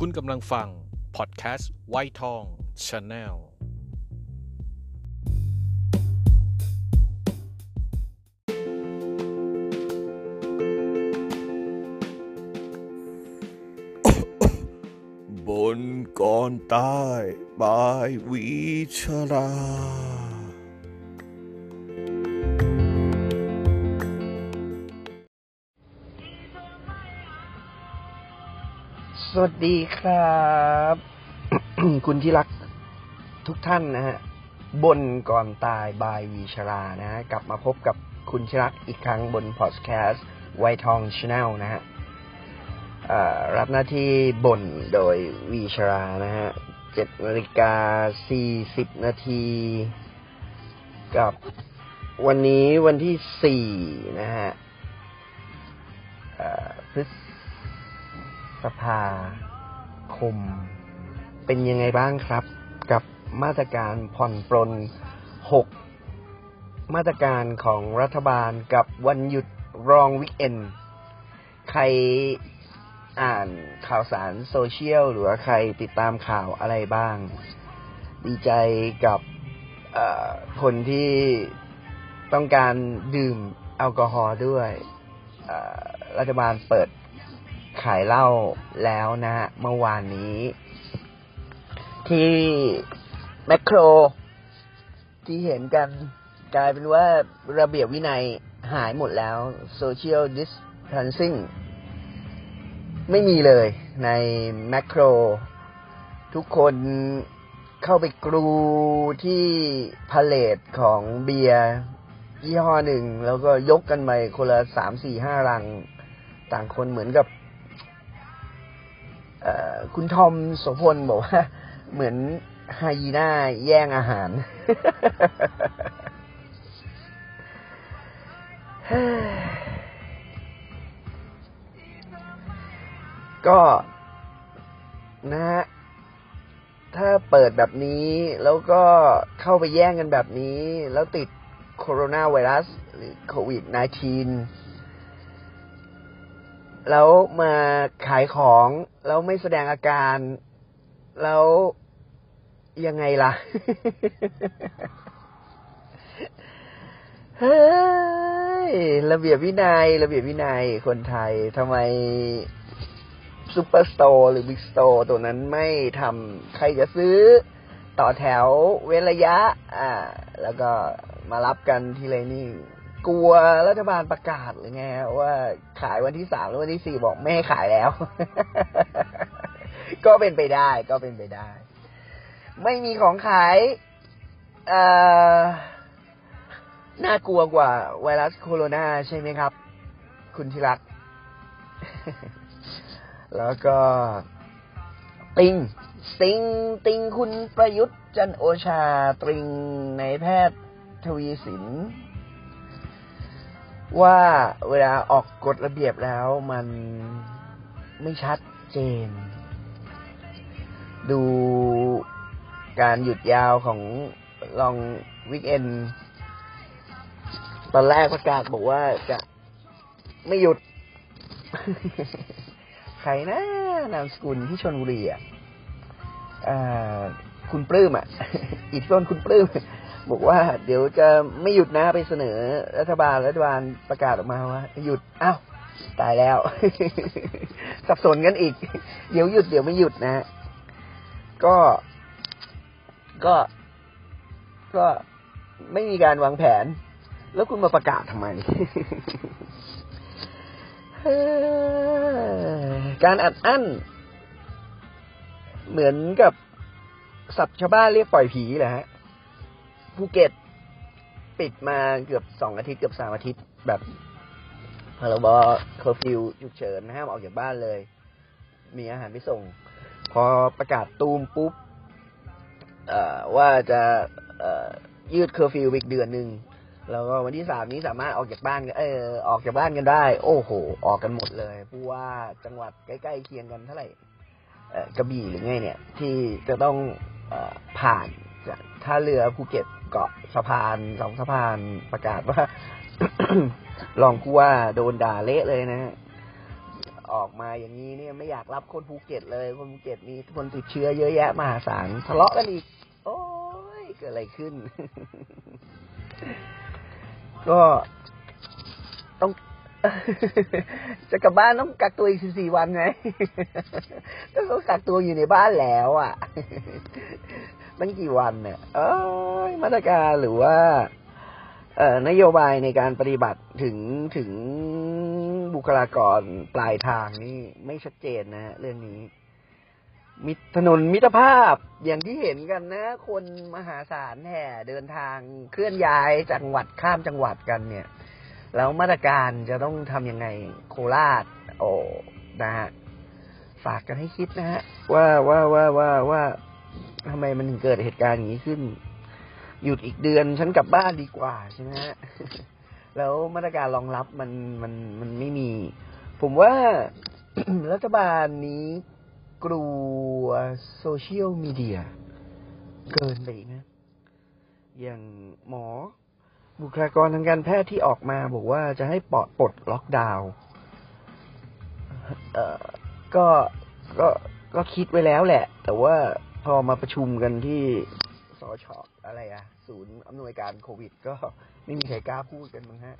คุณกำลังฟัง พอดแคสต์ไวทอง channel บ่นก่อนตาย by วีชรา สวัสดีครับ คุณที่รักทุกท่านนะฮะบ่นก่อนตาย by วีชรานะฮะกลับมาพบกับคุณที่รักอีกครั้งบนพอดแคสต์ไวทอง channel นะฮะรับหน้าที่บ่นโดยวีชรานะฮะเจ็ดนาฬิกาสี่สิบนาทีกับวันนี้วันที่สี่นะฮะพฤษ ภาคม เป็นยังไงบ้างครับ กับมาตรการผ่อนปลนหกมาตรการของรัฐบาลกับวันหยุดรองวิกเอนใครอ่านข่าวสารโซเชียล หรือว่าใครติดตามข่าวอะไรบ้าง ดีใจกับคนที่ต้องการดื่มแอลกอฮอล์ด้วย รัฐบาลเปิด ขายเหล้าแล้วนะฮะเมื่อวานนี้ ที่แมคโคร ที่เห็นกันกลายเป็นว่าระเบียบวินัยหายหมดแล้ว Social Distancing ไม่มีเลยในแมคโคร ทุกคนเข้าไปกรูที่พาเลตของเบียร์ยี่ห้อหนึ่ง แล้วก็ยกกันไปคนละสามสี่ห้ารัง ต่างคนเหมือนกับ คุณทอมโสพลบอกว่า เหมือนไฮยีน่าแย่งอาหารก็นะฮะถ้าเปิดแบบนี้แล้วก็เข้าไปแย่งกันแบบนี้ แล้วติดโคโรนาไวรัส หรือโควิด -19 แล้วมาขายของแล้วไม่แสดงอาการ แล้วยังไงล่ะ เฮ้ย ระเบียบวินัย ระเบียบวินัยคนไทยทำไม superstore หรือ big store ตัวนั้นไม่ทำใครจะซื้อต่อแถวเว้นระยะ อ่า แล้วก็มารับกันทีไรนี่ กลัวรัฐบาลประกาศหรือไงว่าขายวันที่สามหรือวันที่สี่บอกไม่ให้ขายแล้ว ก็เป็นไปได้ก็เป็นไปได้ ไม่มีของขายเอ่อน่ากลัวกว่าไวรัสโคโรนาใช่ไหมครับ คุณธิรัก แล้วก็ติงติงติงคุณประยุทธ์จันโอชาตริงในแพทย์ทวีสิน ว่าเวลาออกกฎระเบียบแล้วมันไม่ชัดเจน ดูการหยุดยาวของลองวิกเอนตอนแรกประกาศบอกว่าจะไม่หยุด ใครนะนามสกุลที่ชนบุรีอะคุณปลื้มอะอีกต้นคุณปลื้ม บอกว่าเดี๋ยวจะไม่หยุดนะไปเสนอ รัฐบาลรัฐบาลประกาศออกมาว่าหยุดอ้าวตายแล้ว สับสนกันอีก เดี๋ยวหยุดเดี๋ยวไม่หยุดนะ ก็ ก็ ก็ไม่มีการวางแผน แล้วคุณมาประกาศทำไม การอัดอั้น เหมือนกับสับชาวบ้านเรียกปล่อยผีแหละฮะ ภูเก็ตปิดมาเกือบสองอาทิตย์เกือบสามอาทิตย์แบบพรบเคอร์ฟิวฉุกเฉินห้ามออกจากบ้านเลย มีอาหารไม่ส่ง พอประกาศตูมปุ๊บว่าจะยืดเคอร์ฟิวอีกเดือนหนึ่งแล้วก็วันที่สามนี้สามารถออกจากบ้านเออออกจากบ้านกันได้ โอ้โห ออกกันหมดเลยผู้ว่าจังหวัดใกล้ๆเคียงกันเท่าไหร่กระบี่หรือไงเนี่ย ที่จะต้องผ่าน ท่าเรือภูเก็ตเกาะสะพานสองสะพานประกาศว่า รองผู้ว่าโดนด่าเละเลยนะออกมาอย่างนี้เนี่ยไม่อยากรับคนภูเก็ตเลย คนภูเก็ตมีคนติดเชื้อเยอะแยะมหาศาลทะเลาะกันอีก โอ้ยเกิดอะไรขึ้น ก็ต้อง จะกลับบ้านต้องกักตัวอีกสิบสี่วันไงก็เขากักตัวอยู่ในบ้านแล้ว อะ ตั้งกี่วันเนี่ยเอ้ยมาตรการหรือว่า เอ่อนโยบายในการปฏิบัติถึงถึงบุคลากรปลายทางนี่ไม่ชัดเจนนะเรื่องนี้ มิถนนมิตรภาพอย่างที่เห็นกันนะ คนมหาศาลแห่เดินทางเคลื่อนย้ายจังหวัดข้ามจังหวัดกันเนี่ย แล้วมาตรการจะต้องทำยังไงโคราช โอ้นะฮะฝากกันให้คิดนะฮะว่าว่าว่าว่าว่า ทำไมมันถึงเกิดเหตุการณ์อย่างนี้ขึ้น หยุดอีกเดือนฉันกลับบ้านดีกว่าใช่ไหมฮะแล้วมาตรการรองรับมันมันมันไม่มี ผมว่ารัฐบาลนี้กลัวโซเชียลมีเดียเกินไปนะ อย่างหมอบุคลากรทางการแพทย์ที่ออกมาบอกว่าจะให้ปลดปลดล็อกดาวน์เอ่อก็ก็ก็คิดไว้แล้วแหละ แต่ว่า พอมาประชุมกันที่สอชออะไรอะศูนย์อำนวยการโควิด ก็ไม่มีใครกล้าพูดกันมั้งฮะ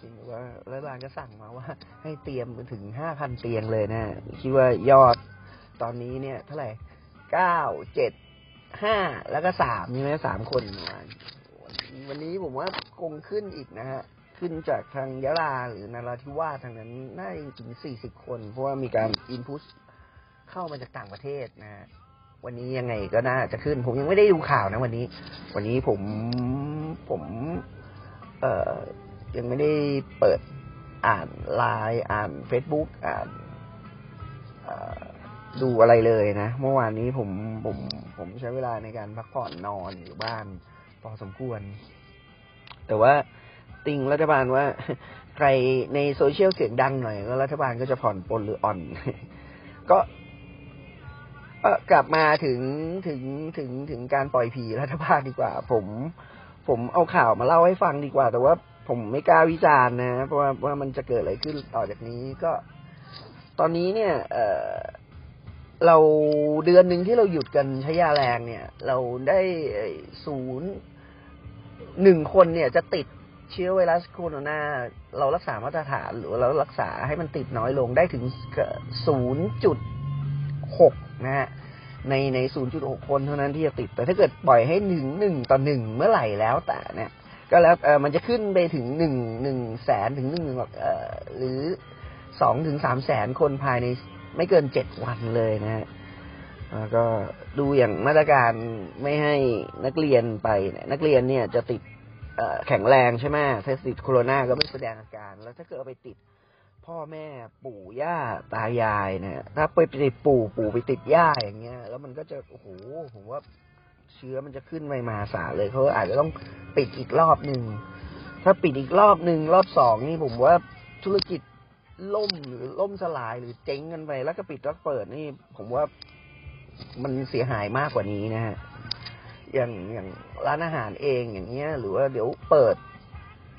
จริงว่ารัฐบาลก็สั่งมาว่า ให้เตรียมถึงห้าพันเตียงเลยนะคิดว่ายอดตอนนี้เนี่ย เท่าไหร่เก้าเจ็ดห้าแล้วก็สามใช่ไหมสามคนมาวันนี้ผมว่าคงขึ้นอีกนะฮะ ขึ้นจากทางยะลาหรือนราธิวาสทางนั้นน่าจะถึงสี่สิบคน เพราะว่ามีการอินพุตเข้ามาจากต่างประเทศนะฮะ วันนี้ยังไงก็น่าจะขึ้น ผมยังไม่ได้ดูข่าวนะวันนี้ วันนี้ผมผม เอ่อยังไม่ได้เปิดอ่านไลน์อ่านเฟซบุ๊กอ่านดูอะไรเลยนะเมื่อวานนี้ผมผมผมใช้เวลาในการพักผ่อนนอนอยู่บ้านพอสมควร แต่ว่าติงรัฐบาลว่าใครในโซเชียลเสียงดังหน่อยก็รัฐบาลก็จะผ่อนปลนหรืออ่อน ก็ กลับมาถึงถึงถึงถึงการปล่อยผีรัฐบาลดีกว่า ผมผมเอาข่าวมาเล่าให้ฟังดีกว่า แต่ว่าผมไม่กล้าวิจารณ์นะเพราะว่าว่ามันจะเกิดอะไรขึ้นต่อจากนี้ก็ ตอนนี้เนี่ย เออเราเดือนหนึ่งที่เราหยุดกันใช้ยาแรงเนี่ย เราได้ศูนย์หนึ่งคนเนี่ยจะติดเชื้อไวรัสโคโรนาเรารักษามาตรฐานหรือเรารักษาให้มันติดน้อยลงได้ถึงศูนย์จุดหก นะฮะในใน 0.6 คนเท่านั้นที่จะติด แต่ถ้าเกิดปล่อยให้หนึ่งหนึ่งต่อหนึ่งเมื่อไหร่แล้วแต่เนี่ย ก็แล้วเออมันจะขึ้นไปถึงหนึ่งหนึ่งแสนถึงหนึ่งเอ่อหรือสองถึงสามแสนคนภายในไม่เกินเจ็ดวันเลยนะฮะแล้วก็ดูอย่างมาตรการไม่ให้นักเรียนไปเนี่ยนักเรียนเนี่ยจะติดแข็งแรงใช่ไหมถ้าติดโคโรนาก็ไม่แสดงอาการ แล้วถ้าเกิดเอาไปติด พ่อแม่ปู่ย่าตายายเนี่ยถ้าไปติดปู่ปู่ไปติดย่าอย่างเงี้ย แล้วมันก็จะโอ้โหผมว่าเชื้อมันจะขึ้นไปมาศาลเลยเขาอาจจะต้องปิดอีกรอบหนึ่งถ้าปิดอีกรอบหนึ่งรอบสองนี่ผมว่าธุรกิจล่มหรือล่มสลายหรือเจ๊งกันไป แล้วก็ปิดแล้วเปิดนี่ ผมว่ามันเสียหายมากกว่านี้นะฮะอย่างอย่างร้านอาหารเองอย่างเงี้ย หรือว่าเดี๋ยวเปิด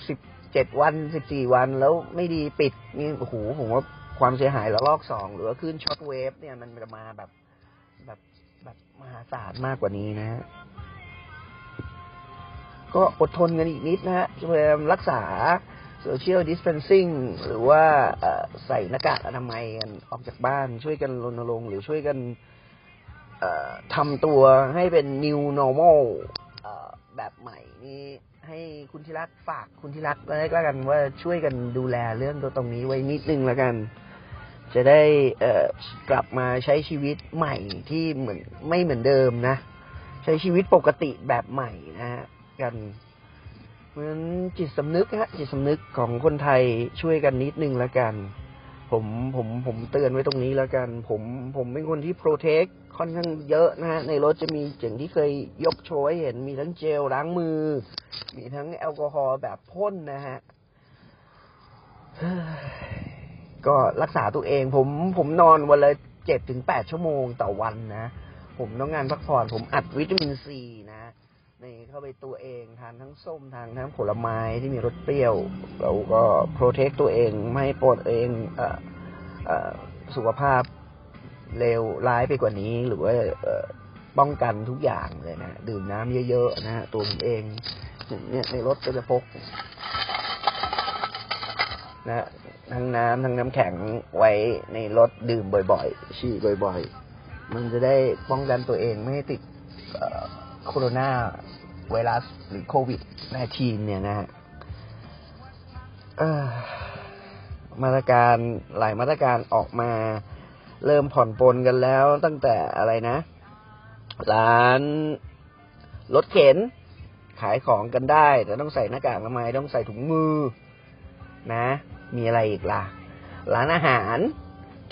สิบ เจ็ดวันสิบสี่วันแล้วไม่ดีปิดนี่โอ้โหผมว่าความเสียหายระลอกสองหรือว่าขึ้นช็อตเวฟเนี่ยมันจะมาแบบแบบแบบมหาศาลมากกว่านี้นะฮะก็อดทนกันอีกนิดนะฮะพยายามรักษาโซเชียลดิส a พนซิ่งหรือว่าใส่หน้ากากอนามัยกันออกจากบ้าน ช่วยกันรณรงค์หรือช่วยกันทำตัวให้เป็น new normal แบบใหม่นี่ ให้คุณธิรัตฝากคุณธิรัตไว้แล้วกันว่าช่วยกันดูแลเรื่องตัวตรงนี้ไว้นิดนึงแล้วกัน จะได้เกลับมาใช้ชีวิตใหม่ที่เหมือนไม่เหมือนเดิมนะ ใช้ชีวิตปกติแบบใหม่นะฮะกันเหมือนจิตสำนึกฮะจิตสำนึกของคนไทยช่วยกันนิดนึงแล้วกัน ผมผมผมเตือนไว้ตรงนี้แล้วกัน ผมผมเป็นคนที่โปรเทค ค่อนข้างเยอะนะฮะในรถจะมีอย่างที่เคยยกโชว์ให้เห็นมีทั้งเจลล้างมือ มีทั้งแอลกอฮอล์แบบพ่นนะฮะก็รักษาตัวเองผมผมนอนวันละเจ็ดถึงแปดชั่วโมงต่อวันนะ ผมต้องงานพักผ่อน ผมอัดวิตามินซีนะในเข้าไปตัวเองทานทั้งส้มทานทั้งผลไม้ที่มีรสเปรี้ยวแล้วก็โปรเทคตัวเองไม่ให้ปวดเองเอ่อเอ่อสุขภาพ เลวร้ายไปกว่านี้ หรือว่าป้องกันทุกอย่างเลยนะดื่มน้ำเยอะๆนะฮะตัวผมเองเนี่ยในรถก็จะพกนะทั้งน้ำทั้งน้ำแข็งไว้ในรถดื่มบ่อยๆฉี่บ่อยๆ มันจะได้ป้องกันตัวเองไม่ให้ติดโคโรนาไวรัสหรือโควิด -19 เนี่ยนะฮะมาตรการหลายมาตรการออกมา เริ่มผ่อนปลนกันแล้วตั้งแต่อะไรนะ ร้านรถเข็น ขายของกันได้ แต่ต้องใส่หน้ากากอนามัยต้องใส่ถุงมือ นะ มีอะไรอีกล่ะ ร้านอาหาร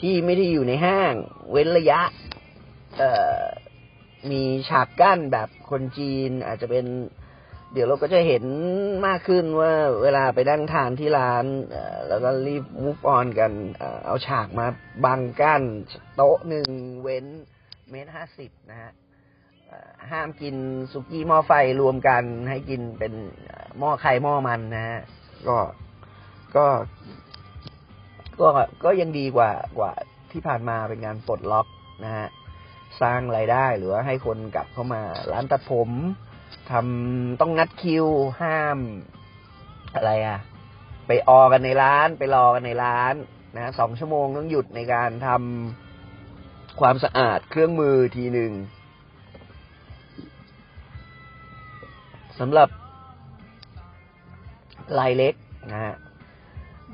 ที่ไม่ได้อยู่ในห้าง เว้นระยะ เอ่อมีฉากกั้นแบบคนจีนอาจจะเป็น เดี๋ยวเราก็จะเห็นมากขึ้นว่าเวลาไปนั่งทานที่ร้านเอ่อแล้วก็รีบ move on กันเอาฉากมาบังกั้นโต๊ะหนึ่งเว้นเมตรห้าสิบนะฮะห้ามกินสุกี้หม้อไฟรวมกันให้กินเป็นหม้อไข่หม้อมันนะฮะก็ก็ก็ก็ยังดีกว่ากว่าที่ผ่านมาเป็นการปลดล็อกนะฮะสร้างรายได้หรือว่าให้คนกลับเข้ามาร้านตัดผม ทำต้องนัดคิวห้าม อะไรอะ ไปออกันในร้าน ไปรอกันในร้านนะสองชั่วโมงต้องหยุดในการทำความสะอาดเครื่องมือทีหนึ่งสำหรับรายเล็กนะฮะ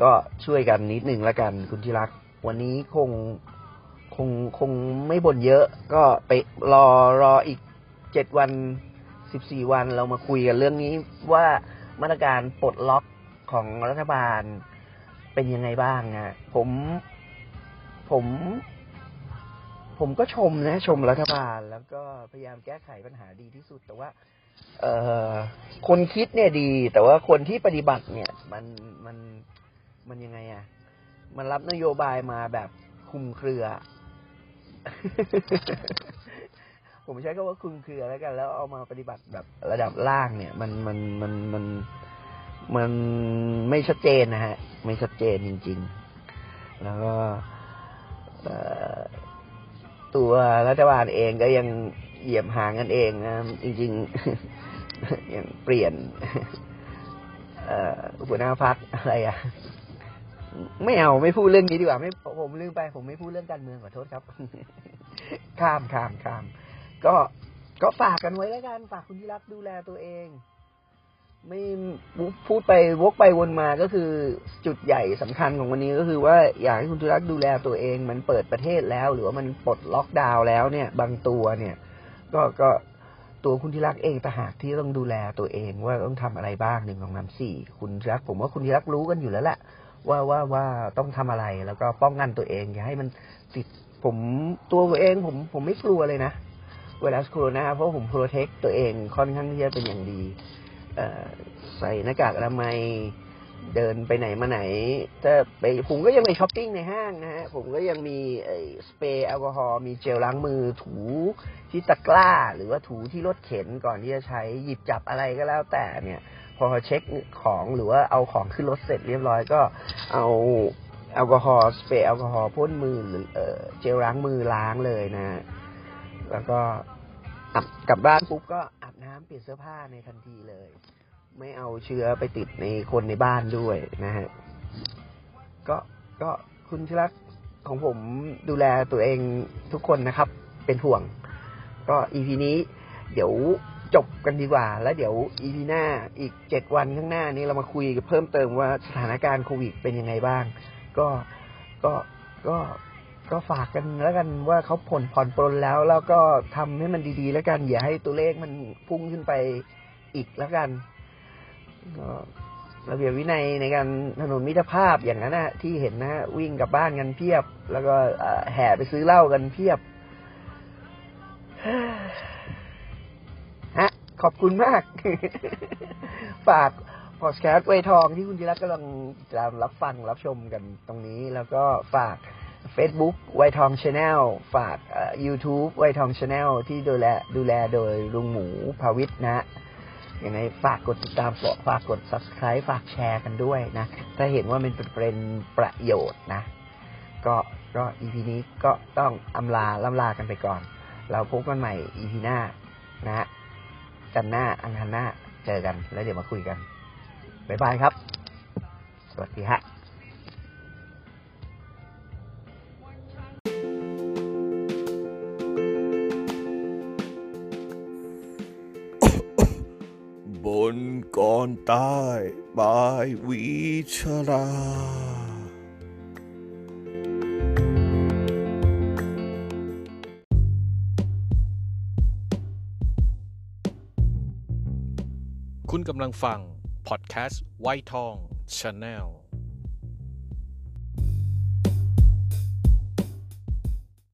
ก็ช่วยกันนิดหนึ่งแล้วกัน คุณที่รัก วันนี้คงคงคงไม่บ่นเยอะ ก็ไปรอรออีกเจ็ดวัน สิบสี่วันเรามาคุยกันเรื่องนี้ว่ามาตรการปลดล็อกของรัฐบาลเป็นยังไงบ้างนะผมผม ผมก็ชมนะชมรัฐบาล แล้วก็พยายามแก้ไขปัญหาดีที่สุด แต่ว่า เออคนคิดเนี่ยดี แต่ว่าคนที่ปฏิบัติเนี่ย มันมันมันยังไงอะ่ะ มันรับนโยบายมาแบบคุมเครือ ผมใช้คำว่าคุมเครือแล้วกัน แล้วเอามาปฏิบัติแบบระดับล่างเนี่ย มันมันมันมันมันไม่ชัดเจนนะฮะ ไม่ชัดเจนจริง ๆ แล้วก็ตัวรัฐบาลเองก็ยังเหยียบหางกันเองนะจริงๆอย่างเปลี่ยนอ่อหัวหน้าพักอะไรอะไม่เอาไม่พูดเรื่องนี้ดีกว่า ไม่ผมลืมไป ผมไม่พูดเรื่องการเมืองขอโทษครับ ข้ามข้ามข้าม ก็ก็ฝากกันไว้แล้วกันฝากคุณที่รักดูแลตัวเอง ไม่พูดไปวกไปวนมาก็คือจุดใหญ่สำคัญของวันนี้ก็คือว่าอยากให้คุณที่รักดูแลตัวเอง มันเปิดประเทศแล้ว หรือว่ามันปลดล็อกดาวน์แล้วเนี่ย บางตัวเนี่ย ก็ก็ตัวคุณที่รักเองต่างหากที่ต้องดูแลตัวเองว่าต้องทำอะไรบ้างหนึ่งสองสามสี่คุณที่รัก ผมว่าคุณที่รักรู้กันอยู่แล้วแหละว่าว่าว่าต้องทำอะไรแล้วก็ป้องกันตัวเองอย่าให้มันติดผมตัวผมเองผมผมไม่กลัวเลยนะ ไวรัสโคโรนาเพราะผมโปรเทคตัวเองค่อนข้างที่จะเป็นอย่างดีใส่หน้ากากอนามัยเดินไปไหนมาไหนถ้าไปผมก็ยังไปช้อปปิ้งในห้างนะฮะผมก็ยังมีไอ้สเปรย์แอลกอฮอล์มีเจลล้างมือถูที่ตะกร้า หรือว่าถูที่รถเข็นก่อนที่จะใช้หยิบจับอะไรก็แล้วแต่เนี่ย พอเช็คของหรือว่าเอาของขึ้นรถเสร็จเรียบร้อยก็เอาแอลกอฮอล์สเปรย์แอลกอฮอล์พ่นมือหรือเออเจลล้างมือล้างเลยนะ แล้วก็อับกลับบ้านปุ๊บก็อาบน้ำเปลี่ยนเสื้อผ้าในทันทีเลย ไม่เอาเชื้อไปติดในคนในบ้านด้วยนะฮะก็ก็คุณชิรักของผมดูแลตัวเองทุกคนนะครับ เป็นห่วง ก็อีพีนี้ เดี๋ยวจบกันดีกว่า แล้วเดี๋ยวอีพีหน้าอีกเจ็ดวันข้างหน้านี้เรามาคุยกันเพิ่มเติมว่าสถานการณ์โควิดเป็นยังไงบ้าง ก็ก็ก็ ก็ฝากกันแล้วกันว่าเขาผ่อนผ่อนปลนแล้ว แล้วก็ทำให้มันดีๆ แล้วกัน อย่าให้ตัวเลขมันพุ่งขึ้นไปอีกแล้วกันก็ระเบียบวินัยในการถนนมิตรภาพอย่างนั้นนะที่เห็นนะวิ่งกลับบ้านกันเพียบ แล้วก็แห่ไปซื้อเหล้ากันเพียบฮะขอบคุณมาก ฝากพอดแคสต์ไวทองที่คุณที่รักกำลังตามรับฟังรับชมกันตรงนี้ แล้วก็ฝาก Facebook ไวทอง channel ฝาก YouTube ไวทอง channel ที่ดูแลดูแลโดยลุงหมูภาวิทนะยังไงฝากกดติดตามฝากกด subscribe ฝากแชร์กันด้วยนะ ถ้าเห็นว่ามันเป็นประโยชน์นะ ก็ก็อีพีนี้ก็ต้องอำลาล่ำลากันไปก่อน เราพบกันใหม่อีพีหน้านะจันหน้าอังคารหน้าเจอกัน แล้วเดี๋ยวมาคุยกัน บ๊ายบายครับ สวัสดีฮะ นก่อนตายบายวิชราคุณกำลังฟัง พอดแคสต์ไวทองชาแนล